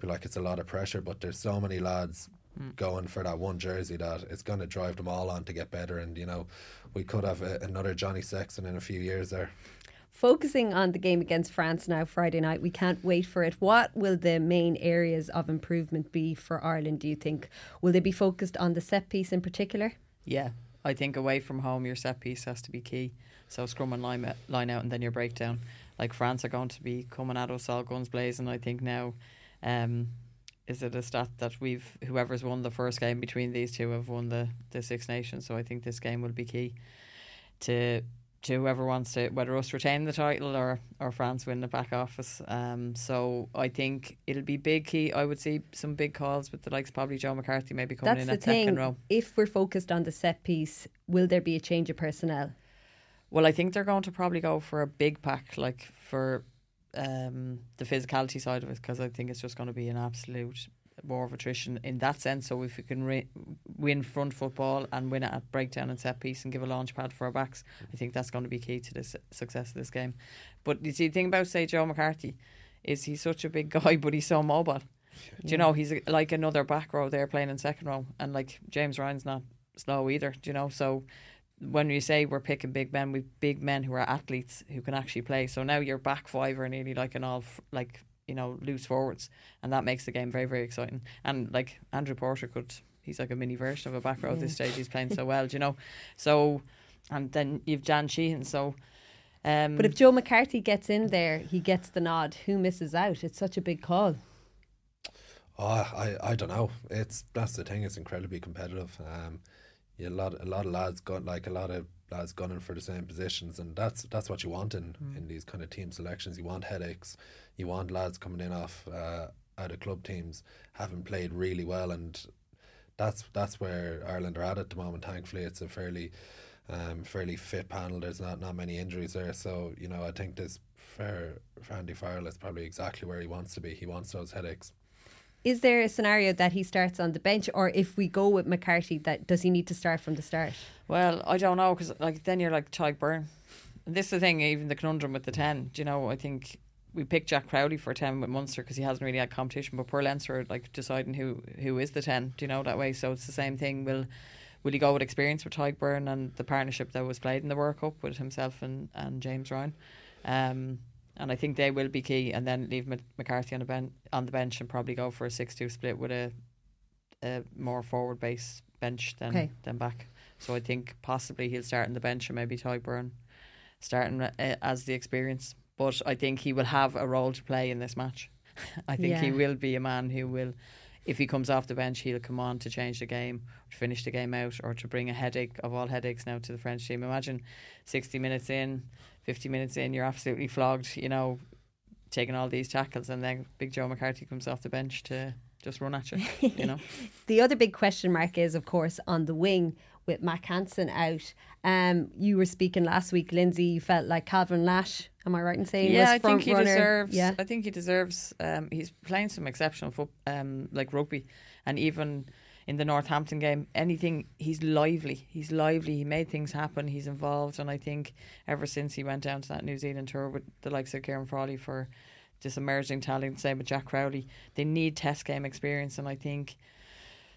be like it's a lot of pressure. But there's so many lads mm. going for that one jersey that it's going to drive them all on to get better. And you know, we could have a, another Johnny Sexton in a few years there. Focusing on the game against France now Friday night, we can't wait for it. What will the main areas of improvement be for Ireland? Do you think will they be focused on the set piece in particular? Yeah, I think away from home, your set piece has to be key. So scrum and line, line out, and then your breakdown. Like France are going to be coming at us all guns blazing. I think now um, is it a stat that we've whoever's won the first game between these two have won the, the Six Nations. So I think this game will be key to to whoever wants to whether us retain the title or or France win the back office. Um, so I think it'll be big key. I would see some big calls with the likes probably Joe McCarthy maybe coming That's in at thing. second row. If we're focused on the set piece, will there be a change of personnel? Well, I think they're going to probably go for a big pack, like for um, the physicality side of it because I think it's just going to be an absolute war of attrition in that sense. So if we can re- win front football and win it at breakdown and set piece and give a launch pad for our backs, I think that's going to be key to the success of this game. But you see, the thing about say Joe McCarthy is he's such a big guy, but he's so mobile. Do you know he's like another back row there playing in second row, and like James Ryan's not slow either. Do you know so when you say we're picking big men, we've big men who are athletes who can actually play. So now your back five are nearly like an all like you know loose forwards, and that makes the game very very exciting. And like Andrew Porter could, he's like a mini version of a back row at this stage. He's playing so well, you know. So and then you've Dan Sheehan. So. Um, but if Joe McCarthy gets in there, he gets the nod. Who misses out? It's such a big call. Oh, I, I don't know. It's that's the thing. It's incredibly competitive. Um, yeah, a lot a lot of lads got like a lot of lads gunning for the same positions, and that's that's what you want in mm. in these kind of team selections. You want headaches. You want lads coming in off uh, out of club teams having played really well, and that's that's where Ireland are at at the moment. Thankfully, it's a fairly um, fairly fit panel. There's not not many injuries there, so you know I think this for Andy Farrell is probably exactly where he wants to be. He wants those headaches is there a scenario that he starts on the bench, or if we go with McCarthy, that does he need to start from the start? Well, I don't know because like then you're like Beirne. And this is the thing, even the conundrum with the ten. Do you know? I think we picked Jack Crowley for ten with Munster because he hasn't really had competition, but poor Leinster like deciding who who is the ten. Do you know that way? So it's the same thing. Will will he go with experience with Tadhg Beirne and the partnership that was played in the World Cup with himself and and James Ryan? Um, and I think they will be key. And then leave McCarthy on the bench on the bench and probably go for a six-two split with a a more forward base bench than okay. than back. So I think possibly he'll start in the bench or maybe Beirne starting uh, as the experience. But I think he will have a role to play in this match. I think yeah. he will be a man who will, if he comes off the bench, he'll come on to change the game, to finish the game out, or to bring a headache of all headaches now to the French team. Imagine 60 minutes in, 50 minutes in, you're absolutely flogged, you know, taking all these tackles, and then Big Joe McCarthy comes off the bench to just run at you, you know. the other big question mark is, of course, on the wing with Mack Hansen out. Um, you were speaking last week, Lindsay. You felt like Calvin Nash. Am I right in saying? Yeah, I think he runner. deserves. Yeah. I think he deserves. Um, he's playing some exceptional foot, um, like rugby, and even in the Northampton game, anything he's lively. He's lively. He made things happen. He's involved, and I think ever since he went down to that New Zealand tour with the likes of Ciarán Frawley for this emerging talent, same with Jack Crowley, they need test game experience, and I think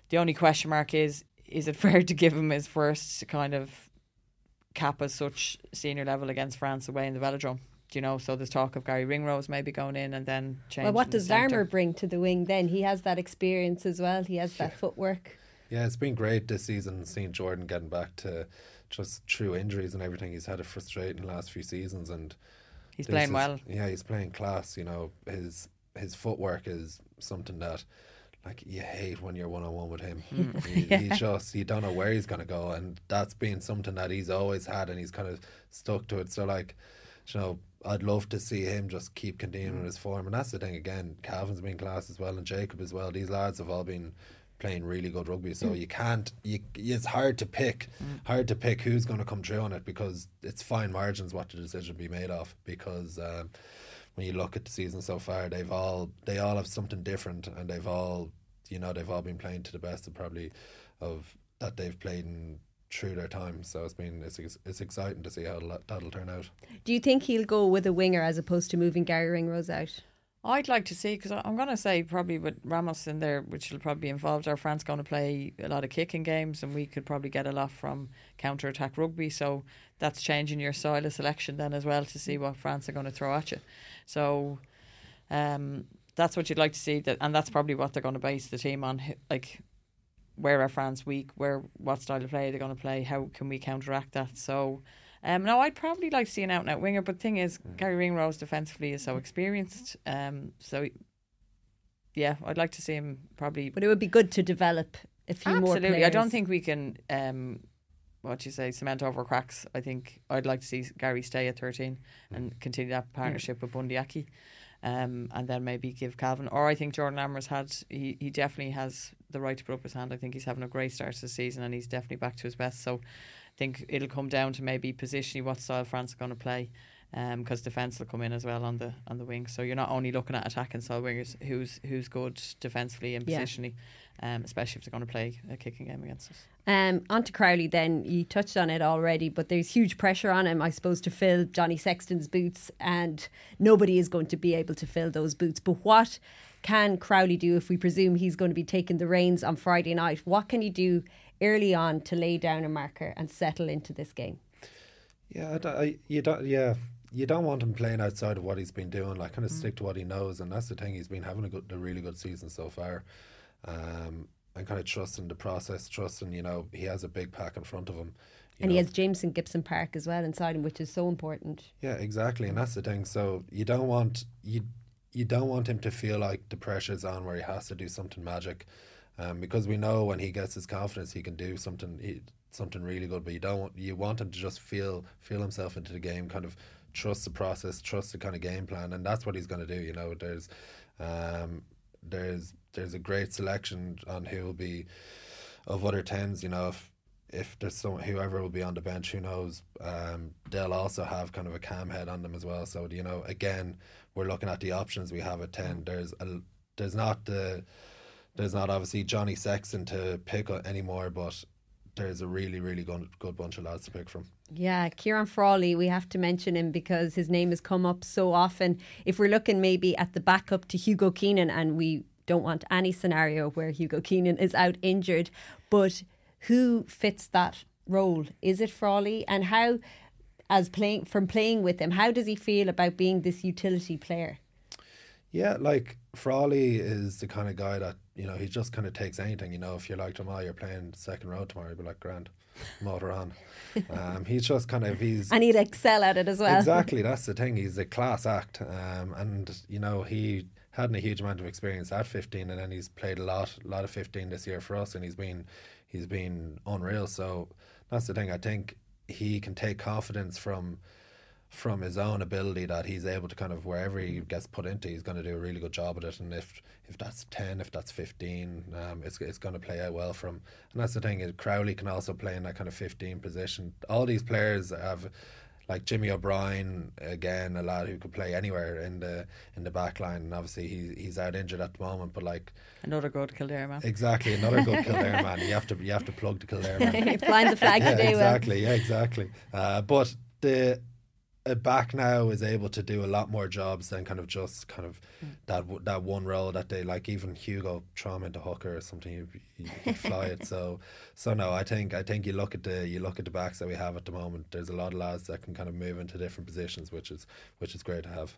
the only question mark is is it fair to give him his first kind of cap as such senior level against France away in the Velodrome? You know, so there's talk of Garry Ringrose maybe going in and then changing. Well, what does Larmour bring to the wing then? He has that experience as well. He has that yeah. footwork. Yeah, it's been great this season seeing Jordan getting back to just true injuries and everything. He's had a frustrating the last few seasons and he's playing is, well. Yeah, he's playing class. You know, his his footwork is something that like you hate when you're one on one with him. Hmm. He, he just you don't know where he's gonna go, and that's been something that he's always had, and he's kind of stuck to it. So like, you know, I'd love to see him just keep continuing his form, and that's the thing. Again, Calvin's been class as well, and Jacob as well. These lads have all been playing really good rugby, so you can't. You, it's hard to pick, hard to pick who's going to come through on it because it's fine margins what the decision be made of. Because um, when you look at the season so far, they've all they all have something different, and they've all you know they've all been playing to the best of probably of that they've played in, through their time. So it's been it's it's exciting to see how that'll, that'll turn out. Do you think he'll go with a winger as opposed to moving Garry Ringrose out? I'd like to see because I'm going to say probably with Ramos in there, which will probably be involved. Our France going to play a lot of kicking games, and we could probably get a lot from counter attack rugby. So that's changing your style of selection then as well to see what France are going to throw at you. So um, that's what you'd like to see, that, and that's probably what they're going to base the team on. Like where are France weak? Where what style of play are they're going to play? How can we counteract that? So. Um, no, I'd probably like to see an out and out winger, but the thing is, Garry Ringrose defensively is so experienced. Um, so yeah, I'd like to see him probably. But it would be good to develop a few more Absolutely. I don't think we can. Um, what you say, cement over cracks. I think I'd like to see Garry stay at thirteen and continue that partnership with Bundee Aki, um, and then maybe give Calvin. Or I think Jordan Amers had. He, he definitely has the right to put up his hand. I think he's having a great start to the season, and he's definitely back to his best. So I think it'll come down to maybe positioning what style France are going to play. Because defence will come in as well on the on the wing, so you're not only looking at attacking style wingers, who's who's good defensively and Yeah. positionally, um, especially if they're going to play a kicking game against us. Um, on to Crowley then. You touched on it already, but there's huge pressure on him, I suppose, to fill Johnny Sexton's boots, and nobody is going to be able to fill those boots. But what can Crowley do if we presume he's going to be taking the reins on Friday night? What can he do early on to lay down a marker and settle into this game? Yeah, I, I, you don't. Yeah, you don't want him playing outside of what he's been doing. Like, kind Mm. of stick to what he knows, and that's the thing. He's been having a good, a really good season so far, um, and kind of trusting the process, trusting you know he has a big pack in front of him. and he know. has Jamison Gibson Park as well inside him, which is so important. Yeah, exactly, and that's the thing. So you don't want you you don't want him to feel like the pressure's on where he has to do something magic, um, because we know when he gets his confidence, he can do something he, something really good. But you don't you want him to just feel feel himself into the game, kind of trust the process, trust the kind of game plan, and that's what he's going to do. You know, there's um, there's there's a great selection on who will be of other tens. You know, if if there's some whoever will be on the bench, who knows? Um, they'll also have kind of a cam head on them as well. So you know, again, we're looking at the options we have at ten. There's a there's not the there's not obviously Johnny Sexton to pick anymore, but there's a really really good good bunch of lads to pick from. Yeah, Ciarán Frawley, we have to mention him because his name has come up so often. If we're looking maybe at the backup to Hugo Keenan, and we don't want any scenario where Hugo Keenan is out injured, but who fits that role? Is it Frawley? And how, as playing from playing with him, how does he feel about being this utility player? Yeah, like Frawley is the kind of guy that you know he just kind of takes anything. You know, if you're like tomorrow, you're playing second row tomorrow, you'd be like, grand, motor on. Um, he's just kind of he's And he'd excel at it as well. Exactly, that's the thing. He's a class act, um, and you know he hadn't a huge amount of experience at 15, and then he's played a lot, a lot of 15 this year for us, and he's been he's been unreal. So that's the thing. I think he can take confidence from from his own ability that he's able to kind of wherever he gets put into, he's going to do a really good job at it. And if if that's 10, if that's 15, um, it's it's going to play out well from. And that's the thing. is Crowley can also play in that kind of 15 position. All these players have like Jimmy O'Brien again, a lad who could play anywhere in the in the back line. And obviously he he's out injured at the moment, but like Another good Kildare man. exactly another good Kildare man. You have to you have to plug the Kildare man. Flying the flag yeah, today, exactly. Yeah, exactly. Uh, but the Uh, back now is able to do a lot more jobs than kind of just kind of mm. that w- that one role that they like. Even Hugo throw him into hooker or something, you, you, you fly it. So so no, I think I think you look at the you look at the backs that we have at the moment. There's a lot of lads that can kind of move into different positions, which is which is great to have.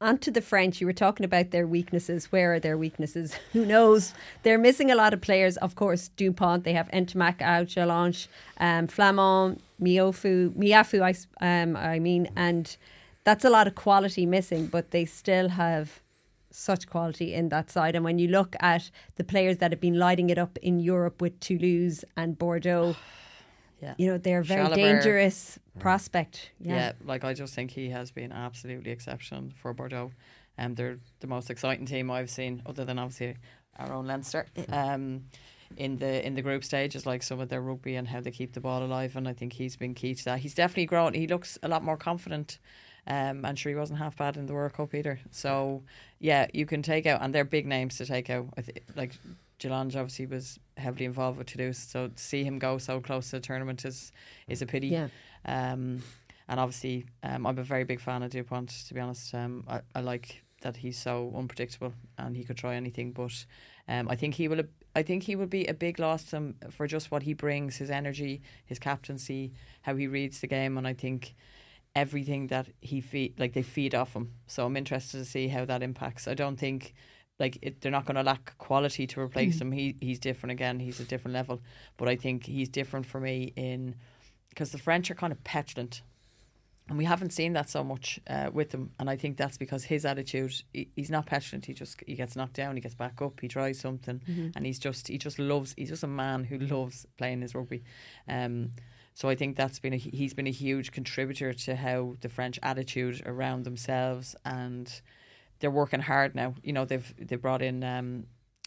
Onto the French, you were talking about their weaknesses. Where are their weaknesses? Who knows? They're missing a lot of players. Of course, Dupont. They have Ntamack out, Jelonch, um, Flament, Miofu, Meafou. I, um, I mean, and that's a lot of quality missing. But they still have such quality in that side. And when you look at the players that have been lighting it up in Europe with Toulouse and Bordeaux, Yeah. you know, they're a very dangerous prospect. Yeah. Yeah. like I just think he has been absolutely exceptional for Bordeaux. Um, they're the most exciting team I've seen, other than obviously our own Leinster. Um, in the in the group stages, like some of their rugby and how they keep the ball alive, and I think he's been key to that. He's definitely grown. He looks a lot more confident. Um, and sure, he wasn't half bad in the World Cup either. So, yeah, you can take out, and they're big names to take out. I th- like Jelonch obviously was heavily involved with Toulouse, so to see him go so close to the tournament is is a pity. Yeah. Um, and obviously, um, I'm a very big fan of Dupont. To be honest, um, I, I like that he's so unpredictable and he could try anything. But um, I think he will. I think he will be a big loss to them for just what he brings, his energy, his captaincy, how he reads the game, and I think everything that he feed like they feed off him. So I'm interested to see how that impacts. I don't think like it, they're not going to lack quality to replace him. He he's different again. He's a different level, but I think he's different for me in because the French are kind of petulant. And we haven't seen that so much uh, with him, and I think that's because his attitude. He, he's not petulant. He just he gets knocked down, he gets back up, he tries something, and he's just he just loves. He's just a man who loves playing his rugby. Um, so I think that's been a, he's been a huge contributor to how the French attitude around themselves and they're working hard now. You know they've they brought in um,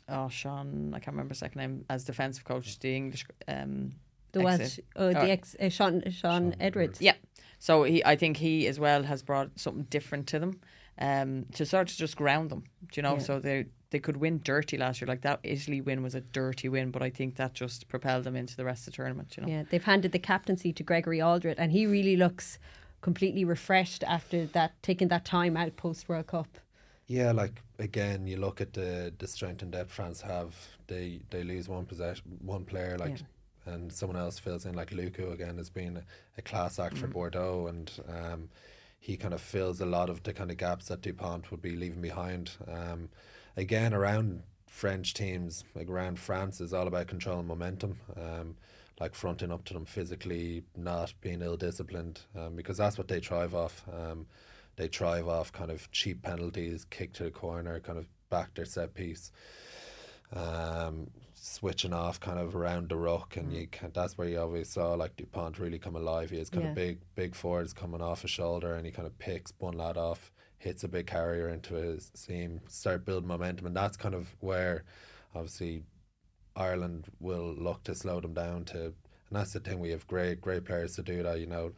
oh Sean I can't remember his second name as defensive coach the English um, The ex- Welsh, uh, the ex, uh, Sean, Shaun Edwards. yeah. So he, I think he as well has brought something different to them, um, to sort of just ground them. Do you know? Yeah. So they they could win dirty last year. Like that Italy win was a dirty win, but I think that just propelled them into the rest of the tournament. You know? Yeah, they've handed the captaincy to Gregory Alldritt, and he really looks completely refreshed after that, taking that time out post World Cup. Yeah, like again, you look at the the strength and depth France have. They they lose one possession, one player, like, and someone else fills in. Like Lucu again has been a, a class act for Bordeaux, and um, he kind of fills a lot of the kind of gaps that Dupont would be leaving behind. Um, again, around French teams, like around France, is all about controlling momentum. Um, like fronting up to them physically, not being ill disciplined, um, because that's what they thrive off. Um, they thrive off kind of cheap penalties, kick to the corner, kind of back their set piece, um, switching off kind of around the ruck, and you can, that's where you always saw like Dupont really come alive. He has kind Yeah. of big big forwards coming off his shoulder, and he kind of picks one lad off, hits a big carrier into his seam, start building momentum, and that's kind of where obviously Ireland will look to slow them down to, and that's the thing. We have great, great players to do that. You know,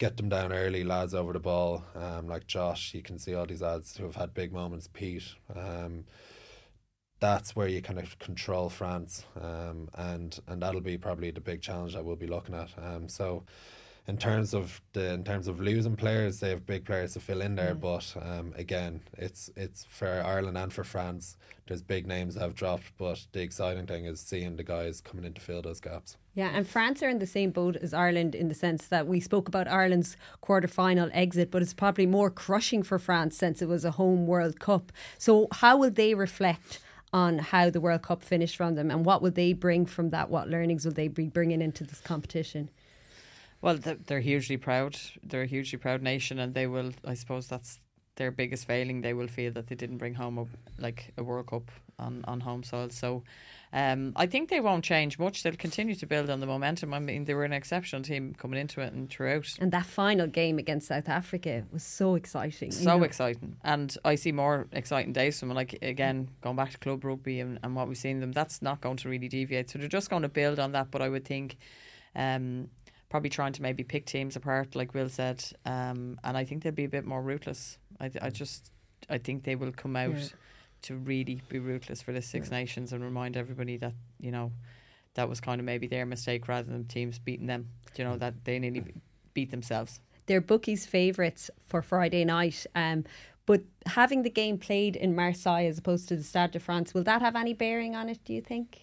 get them down early, lads over the ball. Um, like Josh, you can see all these lads who have had big moments. Pete, um, that's where you kind of control France, um, and and that'll be probably the big challenge that we'll be looking at. Um, so. In terms of the in terms of losing players, they have big players to fill in there. But um, again, it's it's for Ireland and for France. There's big names that have dropped, but the exciting thing is seeing the guys coming in to fill those gaps. Yeah, and France are in the same boat as Ireland in the sense that we spoke about Ireland's quarter final exit, but it's probably more crushing for France since it was a home World Cup. So, how will they reflect on how the World Cup finished from them and what will they bring from that? What learnings will they be bringing into this competition? Well, they're, hugely proud. They're a hugely proud nation, and they will. I suppose that's their biggest failing. They will feel that they didn't bring home a, like a World Cup on, on home soil. So, um, I think they won't change much. They'll continue to build on the momentum. I mean, they were an exceptional team coming into it and throughout. And that final game against South Africa was so exciting. you So know. exciting, and I see more exciting days from. Like again, going back to club rugby and, and what we've seen them, that's not going to really deviate. So they're just going to build on that. But I would think, um, probably trying to maybe pick teams apart, like Will said, um, and I think they'll be a bit more ruthless. I, I just, I think they will come out Yeah. to really be ruthless for the Six Nations and remind everybody that you know that was kind of maybe their mistake rather than teams beating them. You know that they nearly beat themselves. they're bookies' favourites for Friday night. Um, but having the game played in Marseille as opposed to the Stade de France, will that have any bearing on it, do you think?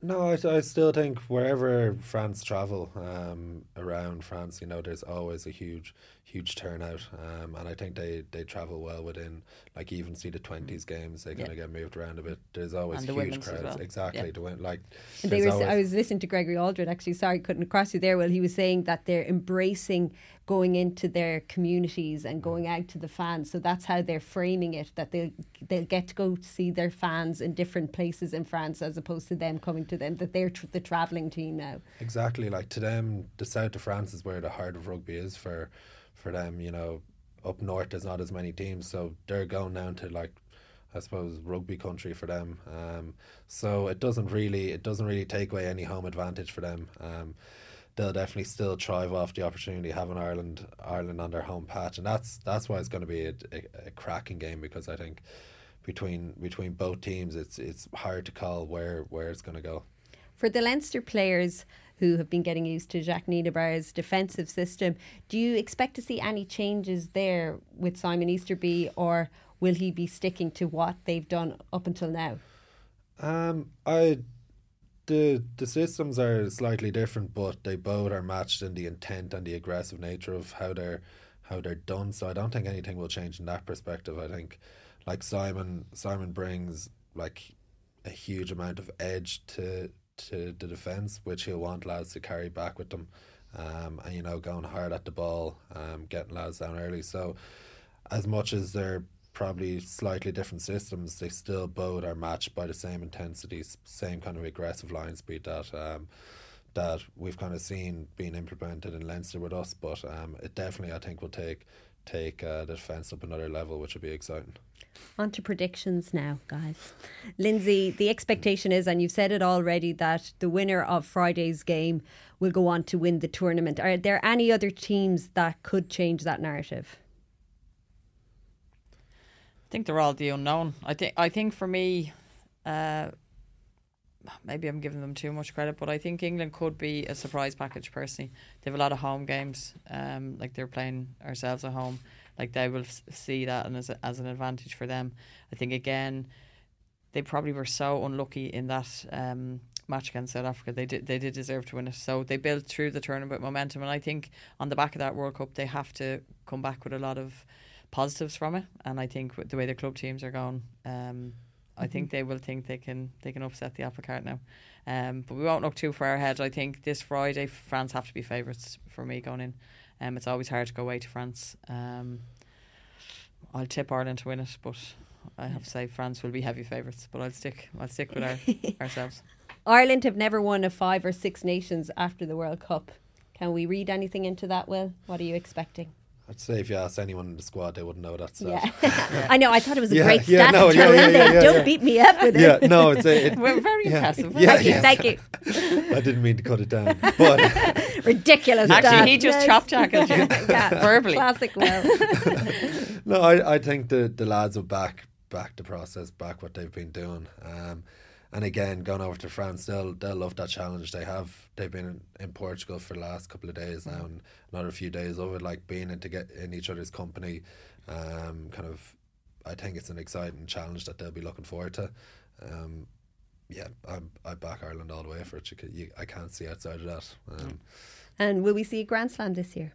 No, I, I still think wherever France travel um, around France, you know, there's always a huge, huge turnout, um, and I think they, they travel well within like even see the twenties games. They kind of Yeah. get moved around a bit. There's always the huge crowds. well. Exactly Yeah. to win like. And they were, I was listening to Gregory Alldritt actually. Sorry, couldn't cross you there. Well, he was saying that they're embracing going into their communities and going out to the fans. So that's how they're framing it. That they'll they'll get to go to see their fans in different places in France as opposed to them coming to them. That they're tr- the travelling team now. Exactly, like to them, the south of France is where the heart of rugby is. For for them, you know, up north there's not as many teams, so they're going down to like, I suppose, rugby country for them. Um, so it doesn't really it doesn't really take away any home advantage for them. Um, they'll definitely still thrive off the opportunity having Ireland Ireland on their home patch, and that's that's why it's going to be a, a, a cracking game because I think between between both teams, it's it's hard to call where where it's going to go. For the Leinster players who have been getting used to Jacques Nienaber's defensive system, do you expect to see any changes there with Simon Easterby, or will he be sticking to what they've done up until now? Um, I the the systems are slightly different, but they both are matched in the intent and the aggressive nature of how they're how they're done. So I don't think anything will change in that perspective. I think like Simon Simon brings like a huge amount of edge to to the defence, which he'll want lads to carry back with them. Um, and you know, going hard at the ball, um, getting lads down early. So as much as they're probably slightly different systems, they still both are matched by the same intensity, same kind of aggressive line speed that um, that we've kind of seen being implemented in Leinster with us. But um, it definitely, I think, will take take uh, the defence up another level, which would be exciting. On to predictions now, guys. Lindsay, the expectation is, and you've said it already, that the winner of Friday's game will go on to win the tournament. Are there any other teams that could change that narrative? I think they're all the unknown. I think I think for me, uh, maybe I'm giving them too much credit, but I think England could be a surprise package. Personally, they have a lot of home games. Um, like they're playing ourselves at home. Like they will see that and as a, as an advantage for them. I think again, they probably were so unlucky in that um, match against South Africa. They did they did deserve to win it. So they built through the tournament momentum, and I think on the back of that World Cup, they have to come back with a lot of positives from it. And I think with the way the club teams are going, um, I think they will think they can they can upset the apple cart now. Um, but we won't look too far ahead. I think this Friday France have to be favourites for me going in. Um, it's always hard to go away to France. Um, I'll tip Ireland to win it, but I have to say France will be heavy favourites. But I'll stick I'll stick with our, ourselves. Ireland have never won a five or six nations after the World Cup. Can we read anything into that, Will? What are you expecting? I'd say if you ask anyone in the squad, they wouldn't know that stat. Yeah. I know, I thought it was a Yeah, great yeah, stat no, yeah, yeah, yeah, yeah, Don't yeah. beat me up with it. Yeah, no, it's a, it, We're very Yeah. impressive. Yeah, Thank you, thank you. I didn't mean to cut it down, but Ridiculous. Actually, stat. he just Yes. chop tackled you Yeah, verbally. Classic Will. no, I, I think the, the lads will back back the process, back what they've been doing. Um, and again, going over to France, they'll they'll love that challenge. They have they've been in, in Portugal for the last couple of days now, and another few days of it, like being in to get in each other's company. Um, kind of, I think it's an exciting challenge that they'll be looking forward to. Um, yeah, I'm, I back Ireland all the way for it. You, you, I can't see outside of that. Um, And will we see a Grand Slam this year?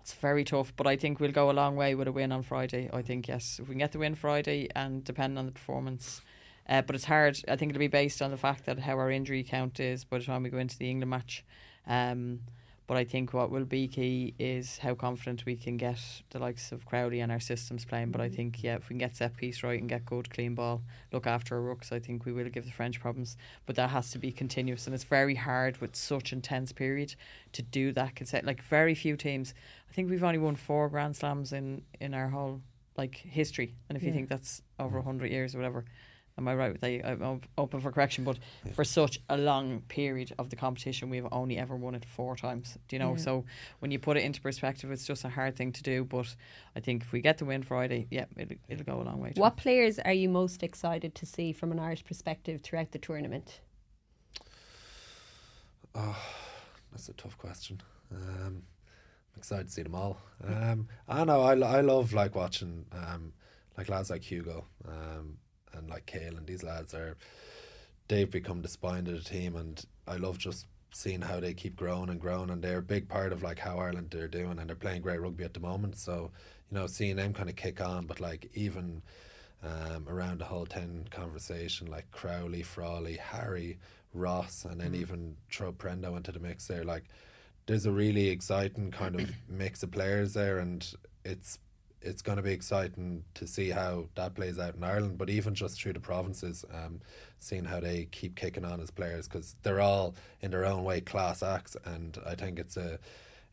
It's very tough, but I think we'll go a long way with a win on Friday. I think yes, if we can get the win Friday, and depending on the performance, uh, but it's hard. I think it'll be based on the fact that how our injury count is by the time we go into the England match. Um, but I think what will be key is how confident we can get the likes of Crowley and our systems playing. But I think yeah, if we can get set piece right and get good clean ball, look after our rooks, I think we will give the French problems. But that has to be continuous, and it's very hard with such intense period to do that. Like very few teams. I think we've only won four Grand Slams in in our whole like history, and if you think that's over hundred years or whatever. Am I right with that? I'm open for correction, but for such a long period of the competition, we've only ever won it four times. Do you know? Yeah. So when you put it into perspective, it's just a hard thing to do. But I think if we get the win Friday, yeah, it'll, it'll go a long way. too. What players are you most excited to see from an Irish perspective throughout the tournament? That's a tough question. Um, I'm excited to see them all. Um, I know I, I love like watching um, like lads like Hugo um, and like Kale and these lads are they've become the spine of the team and I love just seeing how they keep growing and growing, and they're a big part of like how Ireland they're doing, and they're playing great rugby at the moment. So you know, seeing them kind of kick on, but like even um, around the whole ten conversation, like Crowley, Frawley, Harry, Ross, and then mm. even throw Prendo into the mix there, like. There's a really exciting kind of mix of players there, and it's it's going to be exciting to see how that plays out in Ireland, but even just through the provinces, um, seeing how they keep kicking on as players because they're all in their own way class acts, and I think it's a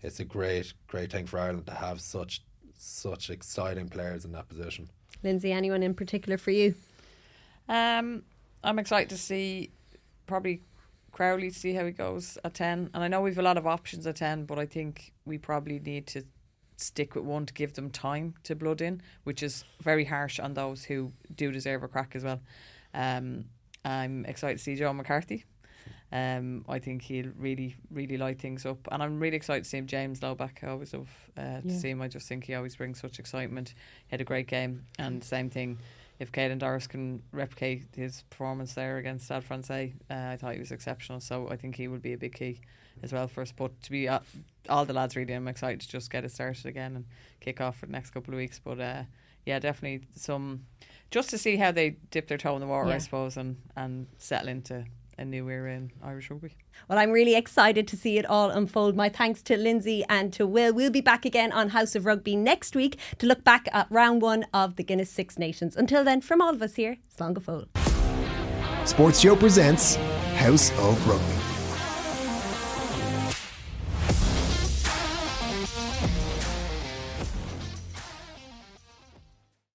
it's a great great thing for Ireland to have such such exciting players in that position. Lindsay, anyone in particular for you? Um, I'm excited to see probably Crowley to see how he goes at ten, and I know we've a lot of options at ten, but I think we probably need to stick with one to give them time to blood in, which is very harsh on those who do deserve a crack as well. Um, I'm excited to see Joe McCarthy. Um, I think he'll really, really light things up, and I'm really excited to see him. James Lowback, I always love uh, to yeah. see him. I just think he always brings such excitement. He had a great game, and same thing. If Caelan Doris can replicate his performance there against Stade Francais, uh, I thought he was exceptional. So I think he will be a big key as well for us. But to be uh, all the lads really, I'm excited to just get it started again and kick off for the next couple of weeks. But uh, yeah, definitely some just to see how they dip their toe in the water, yeah. I suppose, and and settle into a new era in Irish rugby. Well, I'm really excited to see it all unfold. My thanks to Lindsay and to Will. We'll be back again on House of Rugby next week to look back at round one of the Guinness Six Nations. Until then, from all of us here, Slán go Sports Show presents House of Rugby.